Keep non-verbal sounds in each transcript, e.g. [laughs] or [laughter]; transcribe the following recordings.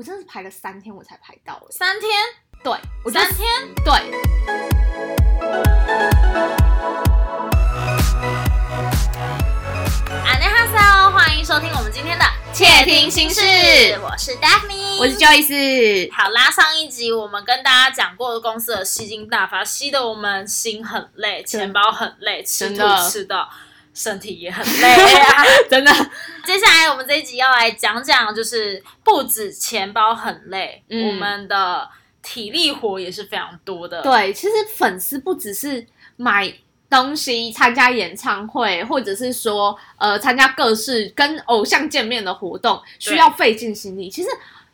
我真的是排了三天我才排到、欸。三天，对，我三天，对，安妮哈塞欢迎收听我们今天的窃听心事。我是 Daphne，我是 Joyce。好啦，上一集我们跟大家讲过公司的吸金大法，吸得我们心很累，钱包很累，吃的。吃到身体也很累啊。[laughs] 真的，接下来我们这一集要来讲讲，就是不止钱包很累，嗯我们的体力活也是非常多的。对，其实粉丝不只是买东西、参加演唱会，或者是说呃参加各式跟偶像见面的活动，需要费尽心力。其实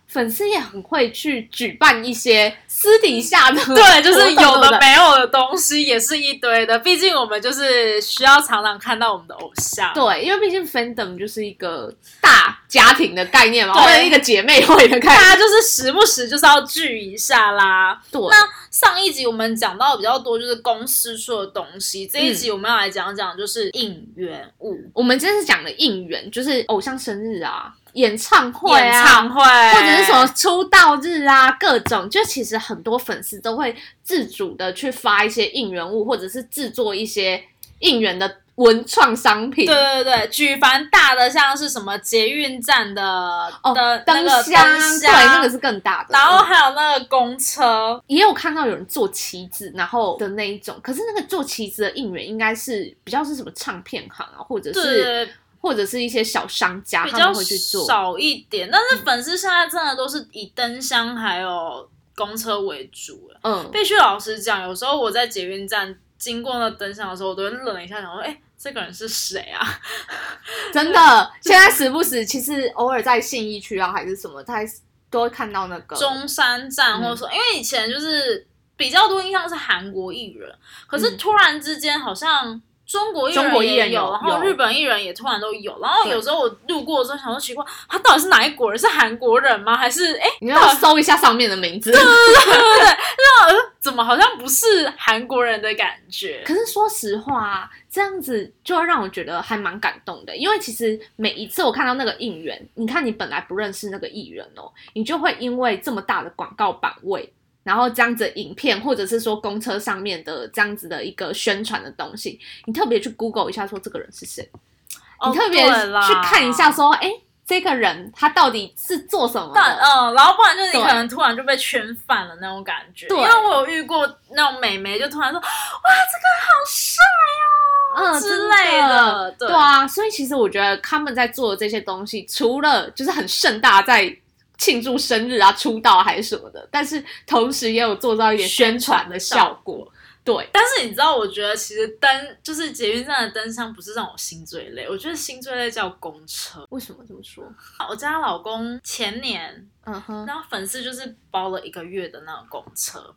粉丝也很会去举办一些私底下的，对，就是有的没有的东西也是一堆的。毕竟我们就是需要常常看到我们的偶像。对，因为毕竟 fandom 就是一个大家庭的概念嘛，对或者一个姐妹会的概念大。家就是时不时就是要聚一下啦。对，那上一集我们讲到比较多就是公司说的东西，这一集我们要来讲讲就是应援物、我们今天是讲的应援，就是偶像生日啊、演唱会啊、演唱会，或者是什么出道日啊，各种，就其实很多粉丝都会自主的去发一些应援物，或者是制作一些应援的文创商品。对对对，举凡大的像是什么捷运站的哦的那个灯箱，灯对，那个是更大的。然后还有那个公车，也有看到有人做旗子，然后的那一种，可是那个做旗子的应援应该是比较是什么唱片行啊，或者是对，或者是一些小商家比较他们会去做。少一点。但是粉丝现在真的都是以灯箱还有公车为主了。嗯，必须老实讲，有时候我在捷运站经过那灯箱的时候，我都会愣了一下，想说，哎、这个人是谁啊？[laughs] 真的，现在时不时其实偶尔在信义区啊还是什么，他都会看到那个中山站，嗯或者说，因为以前就是比较多印象是韩国艺人，可是嗯突然之间好像。中国艺人有然后日本艺人也突然都有，然后有时候我路过的时候想说奇怪，他到底是哪一国人？是韩国人吗？还是哎，你要搜一下上面的名字。对对对对对，那怎么好像不是韩国人的感觉？可是说实话啊，这样子就让我觉得还蛮感动的，因为其实每一次我看到那个应援，你看你本来不认识那个艺人哦，你就会因为这么大的广告版位，然后这样子的影片，或者是说公车上面的这样子的一个宣传的东西，你特别去 Google 一下说这个人是谁，哦你特别去看一下说，哎、这个人他到底是做什么嗯，然后不然就是你可能突然就被圈饭了那种感觉。对。因为我有遇过那种美眉，就突然说：“哇，这个好帅哦、嗯之类的。对。对啊，所以其实我觉得他们在做的这些东西，除了就是很盛大在庆祝生日啊、出道还是什么的，但是同时也有做到一点宣传的效果。对，但是你知道，我觉得其实灯就是捷运站的灯箱，不是让我心最累。我觉得心最累叫公车。为什么这么说？我家老公前年，嗯哼，然后粉丝就是包了一个月的那个公车，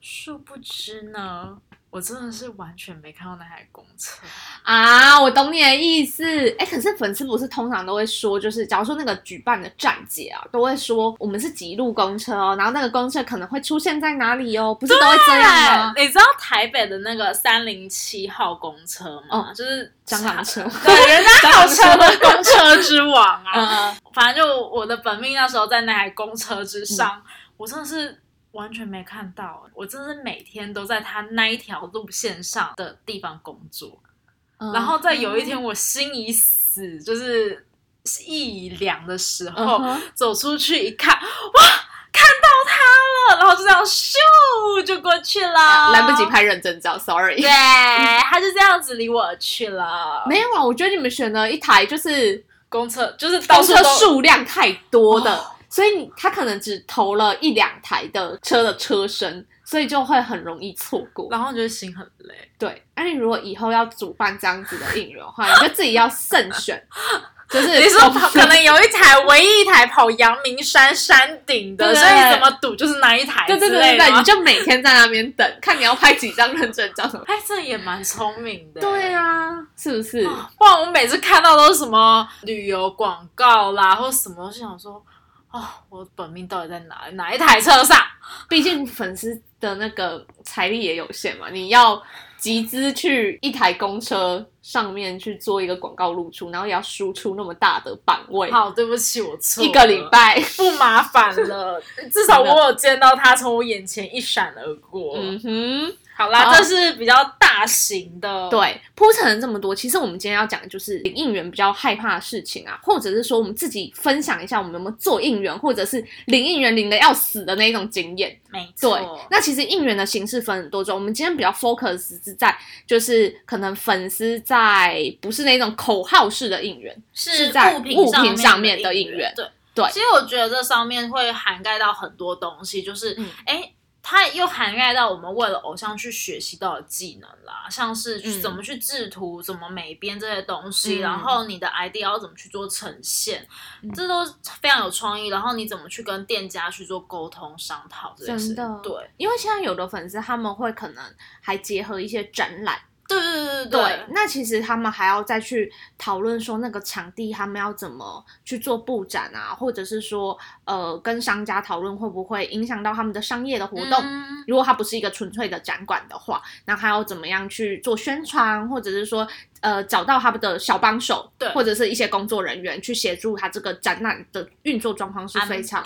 殊不知呢，我真的是完全没看到那台公车。啊，我懂你的意思。哎，可是粉丝不是通常都会说，就是假如说那个举办的站姐啊，都会说我们是几路公车哦，然后那个公车可能会出现在哪里哦，不是都会这样吗？你知道台北的那个三零七号公车吗？哦就是蟑螂车 [laughs] 对，人家号称的公车之王啊。[laughs] 嗯，反正就我的本命那时候在那台公车之上，我真的是完全没看到，我真的是每天都在他那一条路线上的地方工作。嗯然后在有一天我心已死，就是意已凉的时候，嗯走出去一看，哇，看到他了，然后就这样咻就过去了，啊来不及。拍认真照，sorry。对，他就这样子离我而去了。[laughs] 没有啊，我觉得你们选了一台就是公车就是到公车数量太多的，哦所以你他可能只投了一两台的车的车身，所以就会很容易错过。然后觉得心很累。对，那你如果以后要主办这样子的应援的话，你就自己要慎选，[laughs] 就是你说公可能有一台唯一一台跑阳明山山顶的，所以怎么赌就是那一台对对对对对，你就每天在那边等，看你要拍几张认证照。哎，这也蛮聪明的。对啊，是不是？不然我每次看到都是什么旅游广告啦，或什么，我就想说，哦，我本命到底在哪？哪一台车上？毕竟粉丝的那个财力也有限嘛，你要集资去一台公车上面去做一个广告露出，然后也要输出那么大的版位，好，对不起，我错。一个礼拜，不麻烦了，[laughs] 至少我有见到他从我眼前一闪而过。嗯哼。好啦，这是比较大型的。对，铺陈了这么多，其实我们今天要讲的就是领应援比较害怕的事情啊，或者是说我们自己分享一下我们有没有做应援，或者是领应援领的要死的那一种经验。没错。对，那其实应援的形式分很多种，我们今天比较 focus 是在就是可能粉丝在不是那种口号式的应援，是在物品上面的应援。对对。其实我觉得这上面会涵盖到很多东西，就是哎。它又涵盖到我们为了偶像去学习到的技能啦，像是怎么去制图、怎么美编这些东西，然后你的 idea 要怎么去做呈现，这都非常有创意。然后你怎么去跟店家去做沟通商讨这些事，对，因为现在有的粉丝他们会可能还结合一些展览。对对对对那其实他们还要再去讨论说那个场地他们要怎么去做布展啊，或者是说呃跟商家讨论会不会影响到他们的商业的活动。如果它不是一个纯粹的展馆的话，那还要怎么样去做宣传，或者是说呃找到他们的小帮手，对，或者是一些工作人员去协助他这个展览的运作状况是非常。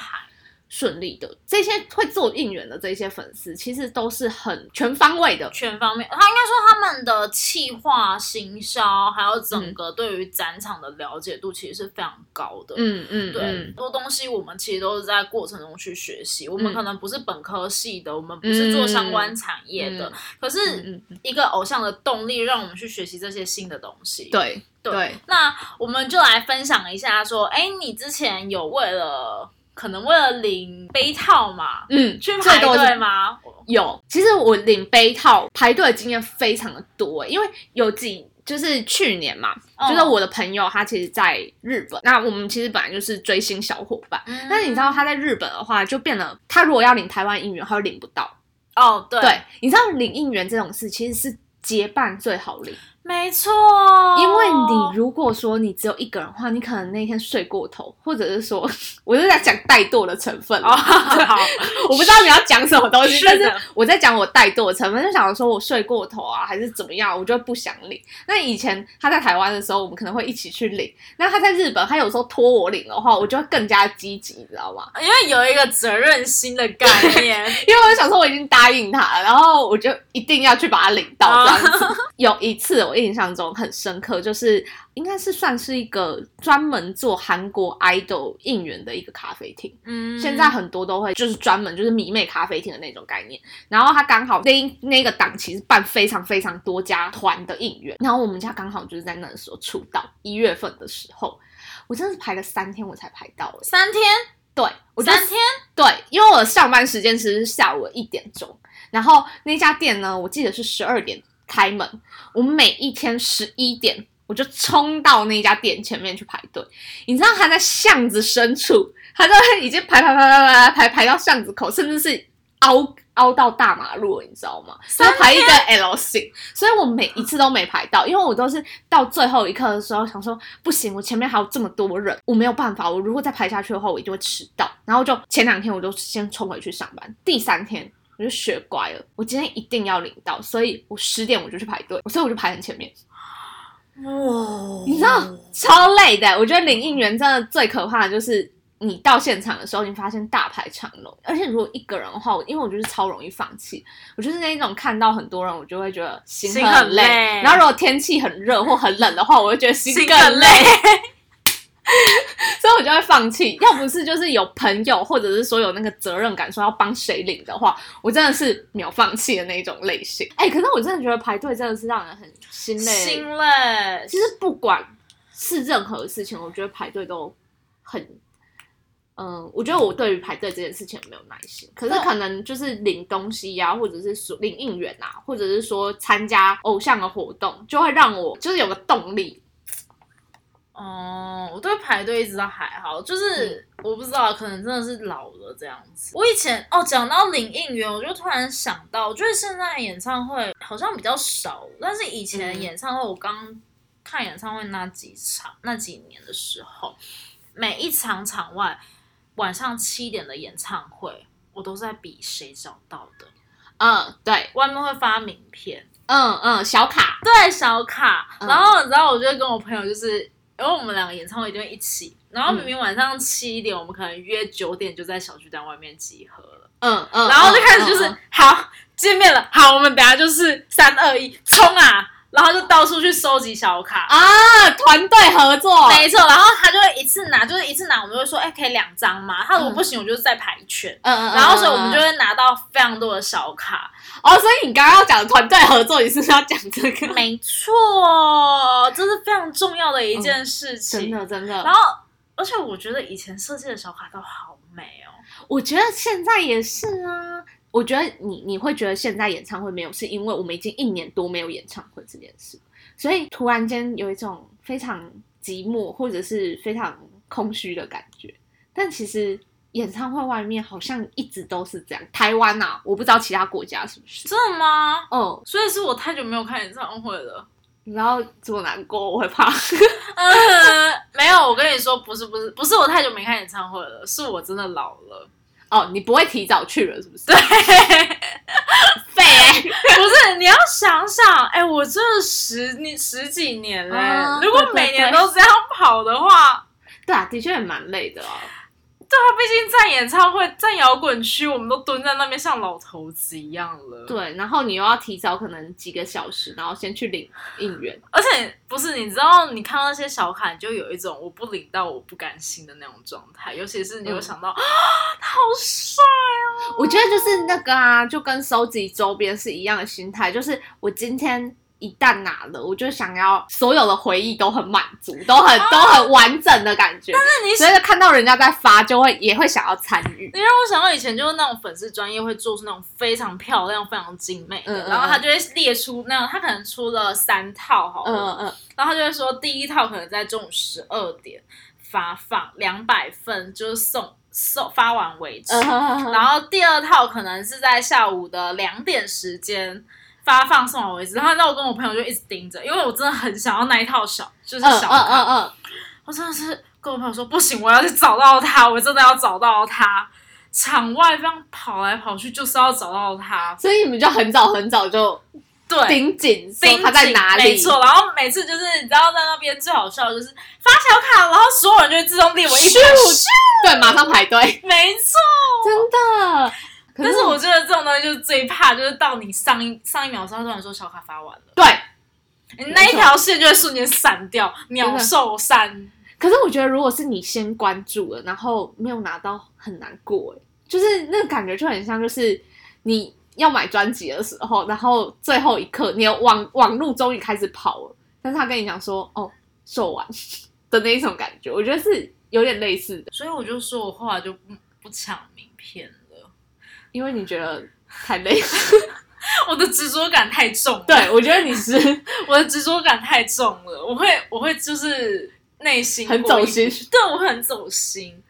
顺利的这些会做应援的这些粉丝，其实都是很全方位的，全方面。他应该说他们的企划、行销，还有整个对于展场的了解度，其实是非常高的。嗯嗯，对，很多东西我们其实都是在过程中去学习。我们可能不是本科系的，我们不是做相关产业的，可是一个偶像的动力，让我们去学习这些新的东西。对对，那我们就来分享一下，说，哎，你之前有为了。可能为了领杯套嘛，嗯，去排队吗？有，其实我领杯套排队的经验非常的多，因为有几就是去年嘛，就是我的朋友他其实在日本，那我们其实本来就是追星小伙伴，但是你知道他在日本的话，就变得他如果要领台湾应援，他就领不到。哦，对，你知道领应援这种事其实是结伴最好领。没错，因为你如果说你只有一个人的话，你可能那天睡过头，或者是说，[laughs] 我是在讲怠惰的成分。好，[laughs] 我不知道你要讲什么东西，但是我在讲我怠惰的成分，就想说我睡过头啊，还是怎么样，我就不想领。那以前他在台湾的时候，我们可能会一起去领。那他在日本，他有时候托我领的话，我就会更加积极，你知道吗？因为有一个责任心的概念。[laughs] 因为我就想说我已经答应他了，然后我就一定要去把他领到这样子。有一次我。印象中很深刻，就是应该是算是一个专门做韩国 idol 应援的一个咖啡厅。嗯，现在很多都会就是专门就是迷妹咖啡厅的那种概念。然后他刚好那那个档期是办非常非常多家团的应援，然后我们家刚好就是在那时候出道，一月份的时候，我真的是排了三天我才排到。三天？对，我三天？对，因为我的上班时间其实是下午一点钟，然后那家店呢，我记得是十二点。开门，我每一天十一点我就冲到那家店前面去排队。你知道他在巷子深处，他都已经排排排排排排排到巷子口，甚至是凹凹到大马路，你知道吗？他排一个 L 型，所以我每一次都没排到，因为我都是到最后一刻的时候想说不行，我前面还有这么多人，我没有办法，我如果再排下去的话，我一定会迟到。然后就前两天我就先冲回去上班，第三天。我就学乖了，我今天一定要领到，所以我十点我就去排队，所以我就排很前面。哇，你知道超累的，我觉得领应援真的最可怕的就是你到现场的时候，你发现大排长龙，而且如果一个人的话，因为我就是超容易放弃，我就是那种看到很多人，我就会觉得心很累。然后如果天气很热或很冷的话，我会觉得心更累。[laughs] 所以我就会放弃，要不是就是有朋友，或者是说有那个责任感，说要帮谁领的话，我真的是秒放弃的那种类型。哎，可是我真的觉得排队真的是让人很心累。心累。其实不管是任何事情，我觉得排队都很……嗯，我觉得我对于排队这件事情没有耐心。可是可能就是领东西呀，或者是说领应援啊，或者是说参加偶像的活动，就会让我就是有个动力。哦，我对排队一直都还好，就是我不知道，可能真的是老了这样子。我以前哦，讲到领应援，我就突然想到，我觉得现在演唱会好像比较少，但是以前演唱会，我刚看演唱会那几场那几年的时候，每一场场外晚上七点的演唱会，我都在比谁找到的。嗯，对，外面会发名片，嗯嗯，小卡，对，小卡。然后你知道，我就会跟我朋友，就是因为我们两个演唱会一定会一起。然后明明晚上七点，我们可能约九点就在小巨蛋外面集合了。嗯嗯，然后就开始就是好见面了，好，我们等下就是三二一冲啊！然后就到处去收集小卡啊，团队合作，没错。然后他就会一次拿，就是一次拿，我们就会说，哎，可以两张吗？他如果不行，我就是再排一圈。嗯嗯。然后所以我们就会拿到非常多的小卡。哦，所以你刚刚要讲团队合作，你是要讲这个？没错，这是非常重要的一件事情，真的真的。然后，而且我觉得以前设计的小卡都好美哦。我觉得现在也是啊。我觉得你你会觉得现在演唱会没有，是因为我们已经一年多没有演唱会这件事，所以突然间有一种非常寂寞或者是非常空虚的感觉。但其实演唱会外面好像一直都是这样。台湾呐，我不知道其他国家是不是真的吗？哦，所以是我太久没有看演唱会了，然后这么难过，我会怕。没有，我跟你说，不是不是不是我太久没看演唱会了，是我真的老了。哦，你不会提早去了是不是？对，[laughs] 废，不是，你要想想，哎，我这十年十几年嘞，如果每年都这样跑的话，对啊，的确也蛮累的哦。对啊，毕竟在演唱会，在摇滚区，我们都蹲在那边像老头子一样了。对，然后你又要提早可能几个小时，然后先去领应援。而且不是，你知道，你看到那些小卡，你就有一种我不领到我不甘心的那种状态。尤其是你有想到啊，他好帅哦！我觉得就是那个啊，就跟收集周边是一样的心态，就是我今天。一旦拿了，我就想要所有的回忆都很满足，都很都很完整的感觉。但是你所以看到人家在发，就会也会想要参与。你让我想到以前就是那种粉丝专业会做出那种非常漂亮、非常精美的，然后他就会列出那样，他可能出了三套，好，嗯嗯，然后他就会说第一套可能在中午十二点发放两百份，就是送送发完为止，然后第二套可能是在下午的两点时间。发放送完为止，然后那我跟我朋友就一直盯着，因为我真的很想要那一套小，就是小卡。嗯嗯嗯。我真的是跟我朋友说不行，我要去找到他，我真的要找到他。场外这样跑来跑去，就是要找到他。所以你们就很早很早就对盯紧，盯他在哪里？没错。然后每次就是你知道在那边最好笑的就是发小卡，然后所有人就会自动列为一排，对，马上排队。没错，真的。但是我觉得这种东西就是最怕，就是到你上一上一秒，他突然说小卡发完了，对，你那一条线就会瞬间散掉，秒寿删。可是我觉得，如果是你先关注了，然后没有拿到，很难过哎，就是那个感觉就很像，就是你要买专辑的时候，然后最后一刻，你网网路终于开始跑了，但是他跟你讲说，哦，售完的那一种感觉，我觉得是有点类似的。所以我就说我后来就不不抢名片。因为你觉得太累了，[laughs] 我的执着感太重。对，我觉得你是 [laughs] 我的执着感太重了。我会，我会就是内心很走心，对我很走心。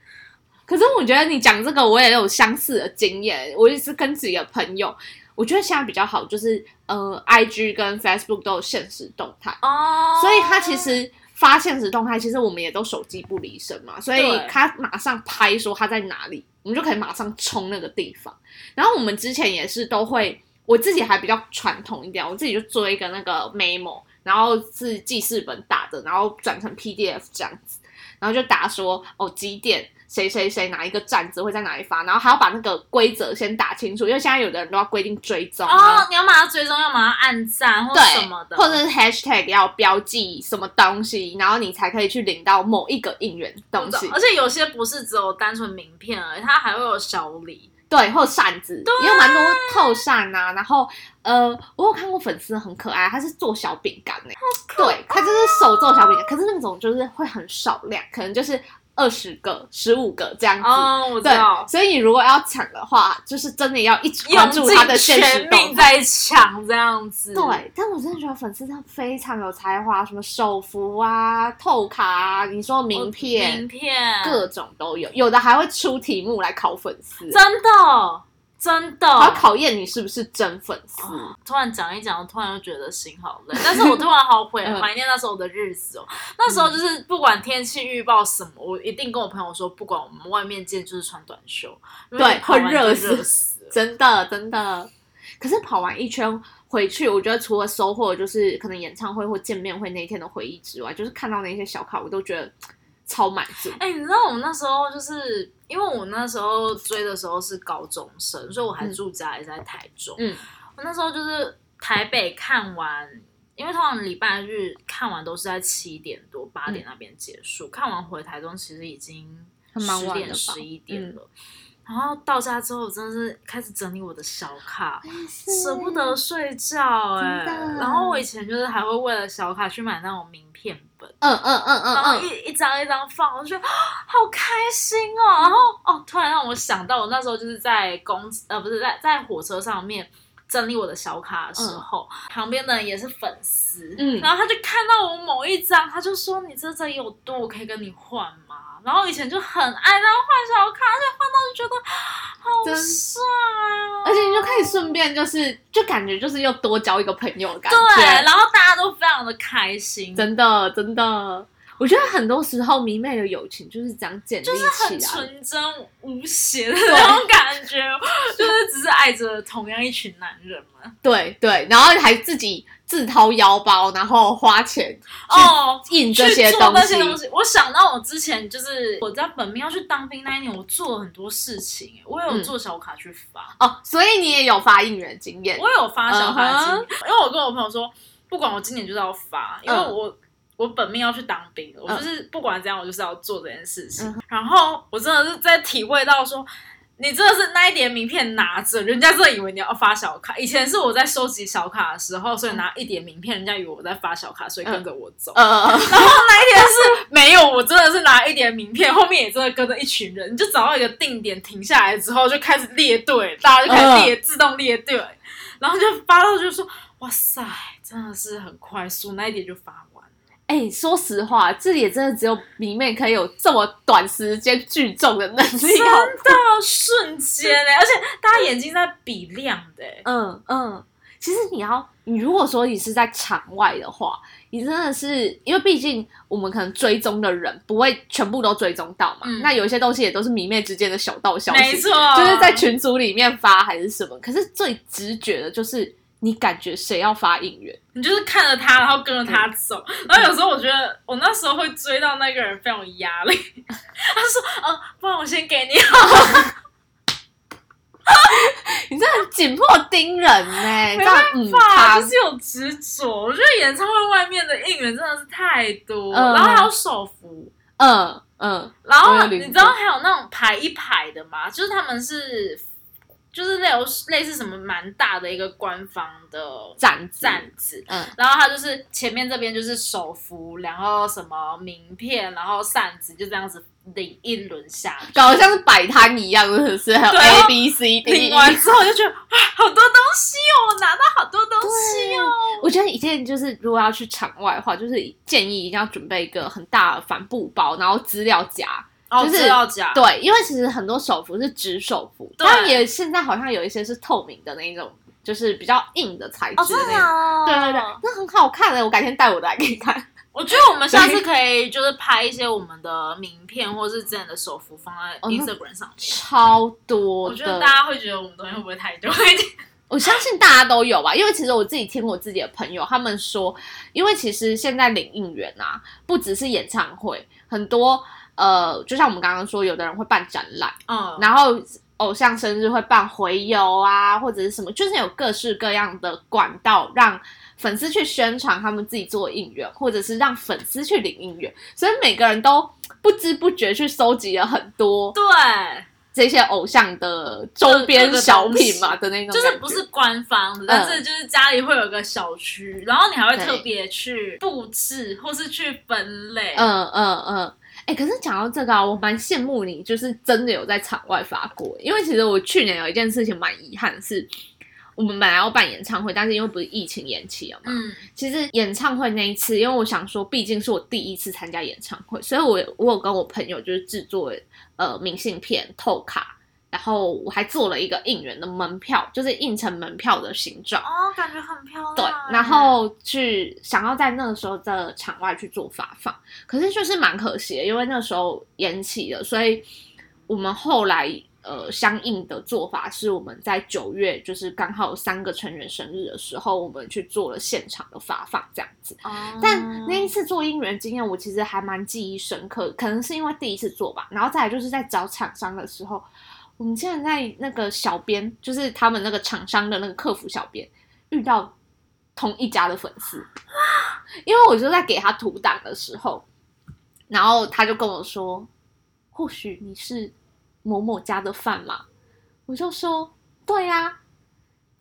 可是我觉得你讲这个，我也有相似的经验。我也是跟自己的朋友，我觉得现在比较好，就是呃，I G 跟 Facebook 都有现实动态哦，所以它其实发现实动态，其实我们也都手机不离身嘛，所以他马上拍说他在哪里。我们就可以马上冲那个地方，然后我们之前也是都会，我自己还比较传统一点，我自己就做一个那个 memo，然后是记事本打的，然后转成 PDF 这样子，然后就打说哦几点。谁谁谁哪一个站子会在哪里发，然后还要把那个规则先打清楚，因为现在有的人都要规定追踪哦，你要把它追踪，要把它按赞或什么的，或者是 hashtag 要标记什么东西，然后你才可以去领到某一个应援东西。而且有些不是只有单纯名片而已，它还会有小礼，对，或扇子，也有蛮多透扇啊。然后呃，我有看过粉丝很可爱，他是做小饼干呢，对，他就是手做小饼干，可是那种就是会很少量，可能就是。二十个、十五个这样子，哦，我知道。所以你如果要抢的话，就是真的要一直关注他的现实动在抢这样子。对，但我真的觉得粉丝他非常有才华，什么手幅啊、透卡啊，你说名片、名片，各种都有，有的还会出题目来考粉丝。真的，真的，要考验你是不是真粉丝。突然讲一讲，突然又觉得心好累，但是我突然好怀 [laughs] 怀念那时候的日子哦。那时候就是不管天气预报什么，我一定跟我朋友说，不管我们外面见就是穿短袖，对，会热死，真的真的。可是跑完一圈回去，我觉得除了收获就是可能演唱会或见面会那一天的回忆之外，就是看到那些小卡，我都觉得。超满足！哎，你知道我们那时候就是因为我那时候追的时候是高中生，所以我还住家也在台中。嗯，我那时候就是台北看完，因为通常礼拜日看完都是在七点多八点那边结束，看完回台中其实已经十点十一点了。然后到家之后，我真的是开始整理我的小卡，舍不得睡觉哎。然后我以前就是还会为了小卡去买那种名片本，嗯嗯嗯嗯，然后一一张一张放，我觉得好开心哦。然后哦，突然让我想到，我那时候就是在公呃不是在在火车上面整理我的小卡的时候，旁边的人也是粉丝，嗯，然后他就看到我某一张，他就说：“你这张有多，我可以跟你换吗？”然后以前就很爱那样换小卡，而且换到就觉得好帅啊！而且你就可以顺便就是，就感觉就是又多交一个朋友的感觉。对，然后大家都非常的开心，真的真的。我觉得很多时候迷妹的友情就是这样建立起来，就是很纯真无邪的那种感觉，就是只是爱着同样一群男人嘛。对对，然后还自己自掏腰包，然后花钱哦印这些东西。我想到我之前就是我在本命要去当兵那一年，我做了很多事情，我有做小卡去发哦，所以你也有发应援经验，我有发小卡经验，因为我跟我朋友说，不管我今年就是要发，因为我。我本命要去当兵，我就是不管怎样，我就是要做这件事情。然后我真的是在体会到说，你真的是那一叠名片拿着，人家真的以为你要发小卡。以前是我在收集小卡的时候，所以拿一叠名片，人家以为我在发小卡，所以跟着我走。然后那一天是没有，我真的是拿一叠名片，后面也真的跟着一群人，你就找到一个定点停下来之后，就开始列队，大家就开始列，自动列队，然后就发到就说，哇塞，真的是很快速，那一叠就发。哎，说实话，这里真的只有迷妹可以有这么短时间聚众的能力，真的瞬间哎，而且大家眼睛在比亮的，嗯嗯。其实你要，你如果说你是在场外的话，你真的是因为毕竟我们可能追踪的人不会全部都追踪到嘛，那有一些东西也都是迷妹之间的小道消息，没错，就是在群组里面发还是什么。可是最直觉的就是。你感觉谁要发应援？你就是看着他，然后跟着他走。然后有时候我觉得，我那时候会追到那个人非常有压力。[laughs] 他说：“嗯，不然我先给你好了。[laughs] ”你这很紧迫盯人呢，[laughs] 没办法，就是有执着。我觉得演唱会外面的应援真的是太多，然后还有手幅，嗯嗯，然后你知道还有那种排一排的吗？就是他们是。就是类类似什么蛮大的一个官方的展站子，嗯，然后它就是前面这边就是手幅，然后什么名片，然后扇子，就这样子领一轮下，搞得像是摆摊一样，真的是还有 A B C D。领完之后就觉得哇，好多东西哦，我拿到好多东西哦。我觉得一件就是如果要去场外的话，就是建议一定要准备一个很大的帆布包，然后资料夹。就是要加对，因为其实很多手幅是纸手幅，但也现在好像有一些是透明的那种，就是比较硬的材质的那种。对对对，那很好看的，我改天带我的来给你看。[laughs] 我觉得我们下次可以就是拍一些我们的名片或是之前的手幅放在 Instagram 上面，超多。我觉得大家会觉得我们东西会不会太多一点？[laughs] 我相信大家都有吧，因为其实我自己听我自己的朋友他们说，因为其实现在领应援啊，不只是演唱会，很多。呃，就像我们刚刚说，有的人会办展览，嗯，然后偶像生日会办回游啊，或者是什么，就是有各式各样的管道让粉丝去宣传他们自己做应援，或者是让粉丝去领应援，所以每个人都不知不觉去收集了很多对。这些偶像的周边小品嘛的那种，就是不是官方的，但是就是家里会有个小区，然后你还会特别去布置或是去分类，嗯嗯嗯。哎，可是讲到这个啊，我蛮羡慕你，就是真的有在场外发过。因为其实我去年有一件事情蛮遗憾，是我们本来要办演唱会，但是因为不是疫情延期了嘛。嗯。其实演唱会那一次，因为我想说，毕竟是我第一次参加演唱会，所以我我有跟我朋友就是制作呃明信片、透卡。然后我还做了一个应援的门票，就是印成门票的形状。哦，感觉很漂亮。对，然后去想要在那个时候的场外去做发放，可是就是蛮可惜的，因为那时候延期了，所以我们后来呃相应的做法是我们在九月，就是刚好三个成员生日的时候，我们去做了现场的发放这样子。哦但那一次做应援经验，我其实还蛮记忆深刻，可能是因为第一次做吧。然后再来就是在找厂商的时候，我们竟然在那个小编，就是他们那个厂商的那个客服小编，遇到同一家的粉丝，因为我就在给他图档的时候，然后他就跟我说，或许你是某某家的饭嘛，我就说对呀、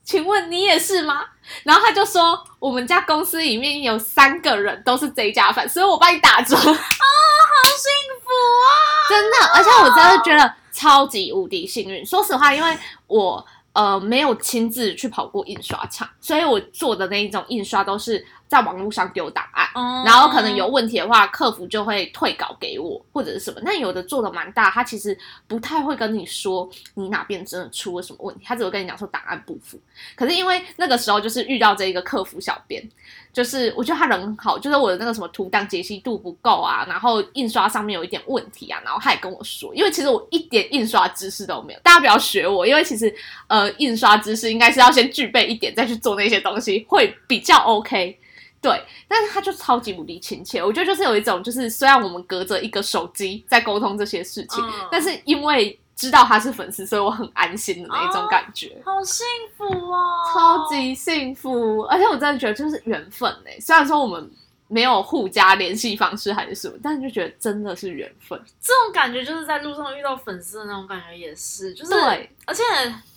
请问你也是吗？然后他就说，我们家公司里面有三个人都是这一家饭，所以我帮你打折。啊 [laughs] 好幸福啊！真的，而且我真的觉得超级无敌幸运。说实话，因为我呃没有亲自去跑过印刷厂，所以我做的那一种印刷都是在网络上丢档案。嗯然后可能有问题的话，客服就会退稿给我或者是什么。那有的做的蛮大，他其实不太会跟你说你哪边真的出了什么问题，他只会跟你讲说档案不符。可是因为那个时候就是遇到这一个客服小编，就是我觉得他人很好，就是我的那个什么图档解析度不够啊，然后印刷上面有一点问题啊，然后他也跟我说，因为其实我一点印刷知识都没有，大家不要学我，因为其实呃印刷知识应该是要先具备一点再去做那些东西，会比较 OK。对，但是他就超级无敌亲切，我觉得就是有一种，就是虽然我们隔着一个手机在沟通这些事情，嗯但是因为知道他是粉丝，所以我很安心的那一种感觉。好幸福哦，超级幸福，而且我真的觉得就是缘分哎、虽然说我们没有互加联系方式还是什么，但是就觉得真的是缘分。这种感觉就是在路上遇到粉丝的那种感觉，也是，就是，对，而且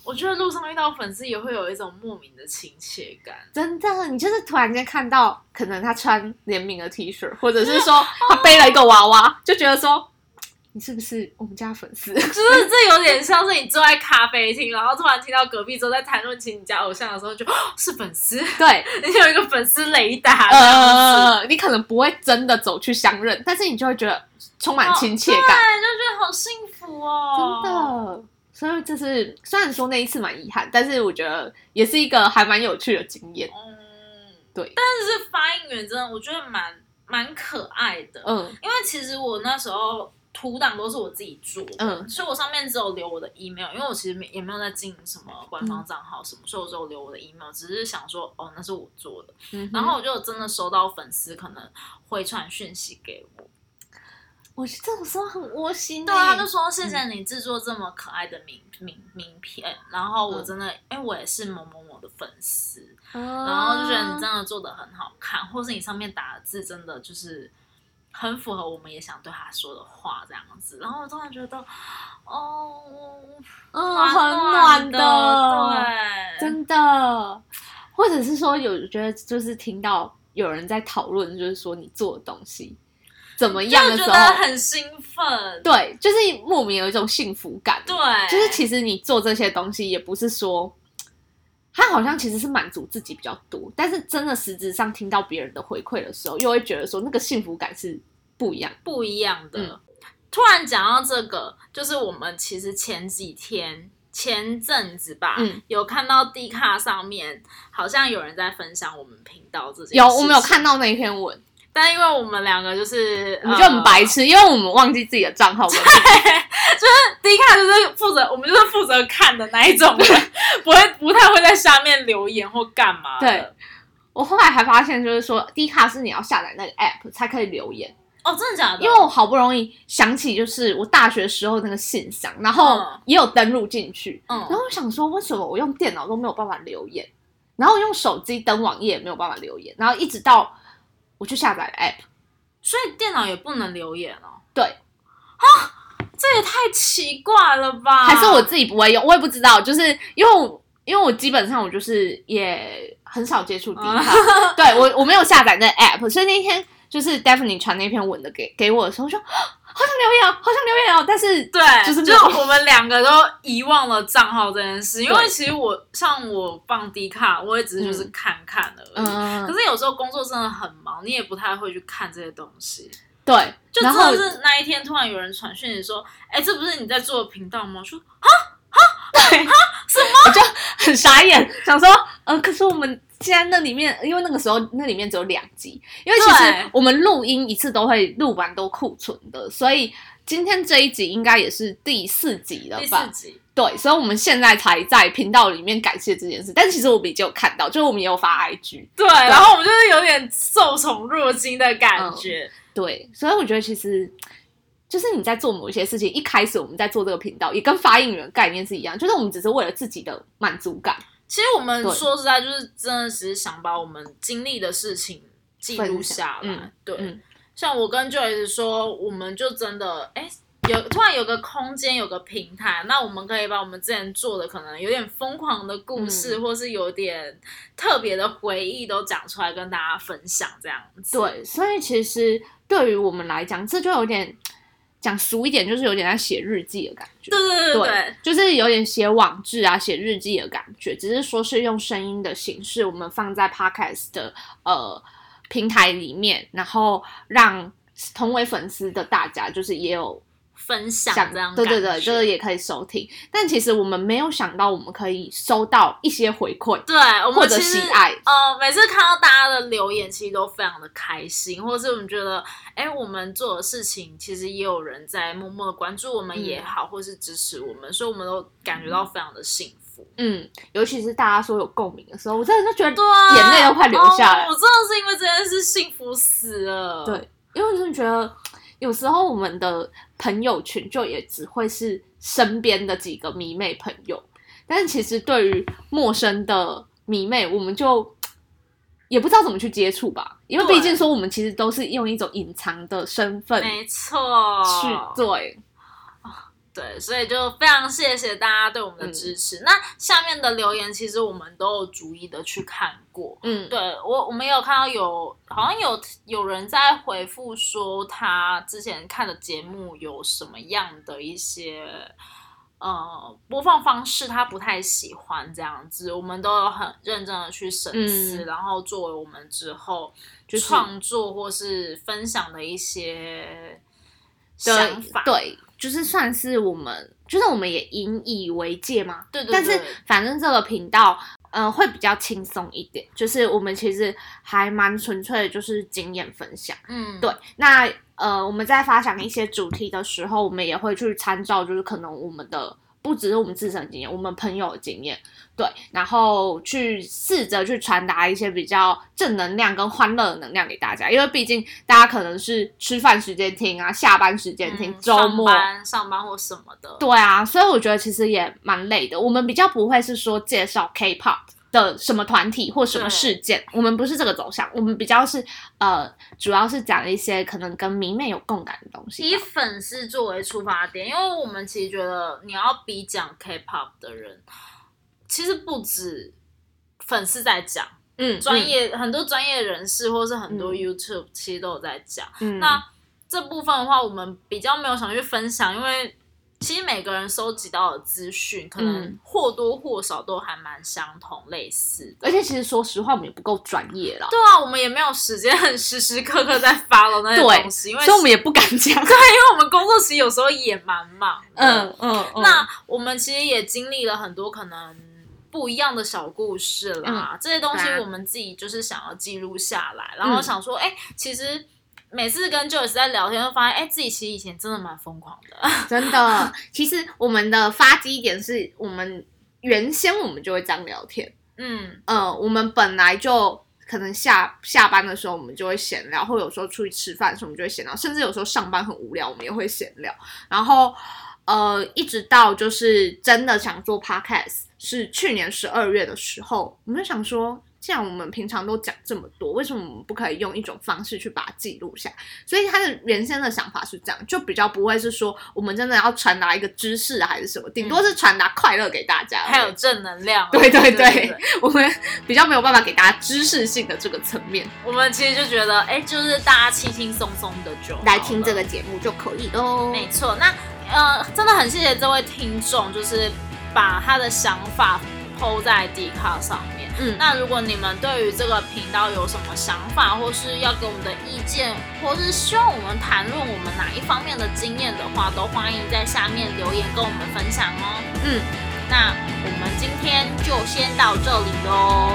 我觉得路上遇到粉丝也会有一种莫名的亲切感。真的，你就是突然间看到，可能他穿联名的 T 恤，或者是说他背了一个娃娃，就觉得说你是不是我们家粉丝？[laughs] 就是这有点像是你坐在咖啡厅，然后突然听到隔壁桌在谈论起你家偶像的时候就，哦是粉丝，对，[laughs] 你有一个粉丝雷达呃，你可能不会真的走去相认，但是你就会觉得充满亲切感。对，就觉得好幸福哦，真。的。所以这是虽然说那一次蛮遗憾，但是我觉得也是一个还蛮有趣的经验。嗯，对，但是发音员真的我觉得蛮蛮可爱的，嗯因为其实我那时候图档都是我自己做的，嗯所以我上面只有留我的 email，因为我其实没也没有在经营什么官方账号什么，所以我只有留我的 email，只是想说哦那是我做的，嗯，然后我就真的收到粉丝可能会传讯息给我，我觉得这种时候很窝心欸。对啊，他就说谢谢你制作这么可爱的名名名片，然后我真的，因为我也是某某某的粉丝，然然后就觉得你真的做的很好看，或是你上面打的字真的就是很符合我们也想对他说的话这样子，然后我突然觉得，哦，嗯，蛮很暖暖的，对，真的。或者是说，有觉得就是听到有人在讨论，就是说你做的东西怎么样的时就觉得候，很兴奋，对，就是莫名有一种幸福感。对，就是其实你做这些东西，也不是说，他好像其实是满足自己比较多，但是真的实质上听到别人的回馈的时候，又会觉得说那个幸福感是不一样。不一样的。嗯突然讲到这个，就是我们其实前几天。前阵子吧，嗯有看到 D 卡上面好像有人在分享我们频道这件有，我们有看到那一篇文，但因为我们两个就是，我们就很白痴，因为我们忘记自己的账号跟 [laughs] 第一看就是负责，我们就是负责看的那一种人，[laughs] 不会不太会在下面留言或干嘛。对。我后来还发现，就是说 D 卡是你要下载那个 app 才可以留言，哦，真的假的？因为我好不容易想起就是我大学时候那个信箱，然后嗯。也有登录进去，嗯。然嗯，后我想说为什么我用电脑都没有办法留言，然后用手机登网页也没有办法留言，然后一直到我就下载了 app，所以电脑也不能留言哦。对，啊这也太奇怪了吧？还是我自己不会用，我也不知道，就是因为我因为我基本上我就是也很少接触 D 嗯卡，对我我没有下载那 app，所以那天就是 Daphne 传那篇文的给给我的时候，我说啊好想留言哦，好想留言哦，但是对，就是就是我们两个都遗忘了账号这件事，因为其实我像我放低卡，我也只是就是看看而已。嗯可是有时候工作真的很忙，你也不太会去看这些东西。对，就然后真的是那一天突然有人传讯息说：“哎、这不是你在做的频道吗？”我说：“ [laughs] 啊啊，什么？我就很傻眼，想说，呃，可是我们现在那里面，因为那个时候那里面只有两集，因为其实我们录音一次都会录完都库存的，所以今天这一集应该也是第四集了吧？第四集。对，所以我们现在才在频道里面感谢这件事，但其实我们已经有看到，就是我们也有发 IG，对，然后我们就是有点受宠若惊的感觉，对，所以我觉得其实就是你在做某一些事情，一开始我们在做这个频道，也跟发应援概念是一样，就是我们只是为了自己的满足感。其实我们说实在，就是真的只是想把我们经历的事情记录下来，对，像我跟 Joyce 说，我们就真的哎。有突然有个空间，有个平台，那我们可以把我们之前做的可能有点疯狂的故事，或是有点特别的回忆都讲出来跟大家分享，这样子。对，所以其实对于我们来讲，这就有点讲俗一点，就是有点在写日记的感觉。对对对对，就是有点写网志啊，写日记的感觉，只是说是用声音的形式，我们放在 Podcast 的呃平台里面，然后让同为粉丝的大家，就是也有。分享这样，对对对，就是也可以收听。但其实我们没有想到，我们可以收到一些回馈，对，或者喜爱。呃，每次看到大家的留言，其实都非常的开心，或者是我们觉得，哎，我们做的事情，其实也有人在默默的关注我们也好，或是支持我们，所以我们都感觉到非常的幸福。嗯，尤其是大家说有共鸣的时候，我真的就觉得眼泪都快流下来。我真的是因为这件事幸福死了。对，因为真的觉得。有时候我们的朋友群就也只会是身边的几个迷妹朋友，但是其实对于陌生的迷妹，我们就也不知道怎么去接触吧，因为毕竟说我们其实都是用一种隐藏的身份，没错，去对。对，所以就非常谢谢大家对我们的支持。那下面的留言，其实我们都有逐一的去看过。嗯，对我我们有看到有好像有有人在回复说，他之前看的节目有什么样的一些呃播放方式，他不太喜欢这样子。我们都有很认真的去审视，然后作为我们之后创作或是分享的一些想法。对。就是算是我们，就是我们也引以为戒嘛。对对。但是反正这个频道，呃，会比较轻松一点。就是我们其实还蛮纯粹的，就是经验分享。嗯，对。那呃，我们在发想一些主题的时候，我们也会去参照，就是可能我们的。不只是我们自身经验，我们朋友的经验，对，然后去试着去传达一些比较正能量跟欢乐的能量给大家，因为毕竟大家可能是吃饭时间听啊，下班时间听，周末上班上班或什么的，对啊，所以我觉得其实也蛮累的。我们比较不会是说介绍 K-pop。的什么团体或什么事件，我们不是这个走向，我们比较是呃，主要是讲一些可能跟迷妹有共感的东西，以粉丝作为出发点，因为我们其实觉得你要比讲 K-pop 的人，其实不止粉丝在讲，嗯，专业很多专业人士或是很多 YouTube 其实都有在讲，那这部分的话，我们比较没有想去分享，因为。其实每个人收集到的资讯，可能或多或少都还蛮相同、类似。而且，其实说实话，我们也不够专业了。对啊，我们也没有时间很时时刻刻在发了那些东西，因为所以我们也不敢讲。[laughs] 对，因为我们工作其实有时候也蛮忙。嗯嗯。那我们其实也经历了很多可能不一样的小故事啦，这些东西我们自己就是想要记录下来，然后想说，哎，其实。每次跟 Joyce 在聊天，都发现哎，自己其实以前真的蛮疯狂的。[laughs] 真的，其实我们的发基点是我们原先我们就会这样聊天。嗯呃，我们本来就可能下下班的时候，我们就会闲聊，或有时候出去吃饭的时候，我们就会闲聊，甚至有时候上班很无聊，我们也会闲聊。然后呃，一直到就是真的想做 Podcast，是去年十二月的时候，我们就想说。既然我们平常都讲这么多，为什么我们不可以用一种方式去把它记录下？所以他的原先的想法是这样，就比较不会是说我们真的要传达一个知识还是什么，顶多是传达快乐给大家，还有正能量。对对对，我们比较没有办法给大家知识性的这个层面。我们其实就觉得，哎，就是大家轻轻松松的就来听这个节目就可以喽。没错，那呃，真的很谢谢这位听众，就是把他的想法抛在 D 卡上面。嗯，那如果你们对于这个频道有什么想法，或是要给我们的意见，或是希望我们谈论我们哪一方面的经验的话，都欢迎在下面留言跟我们分享哦。嗯，那我们今天就先到这里喽。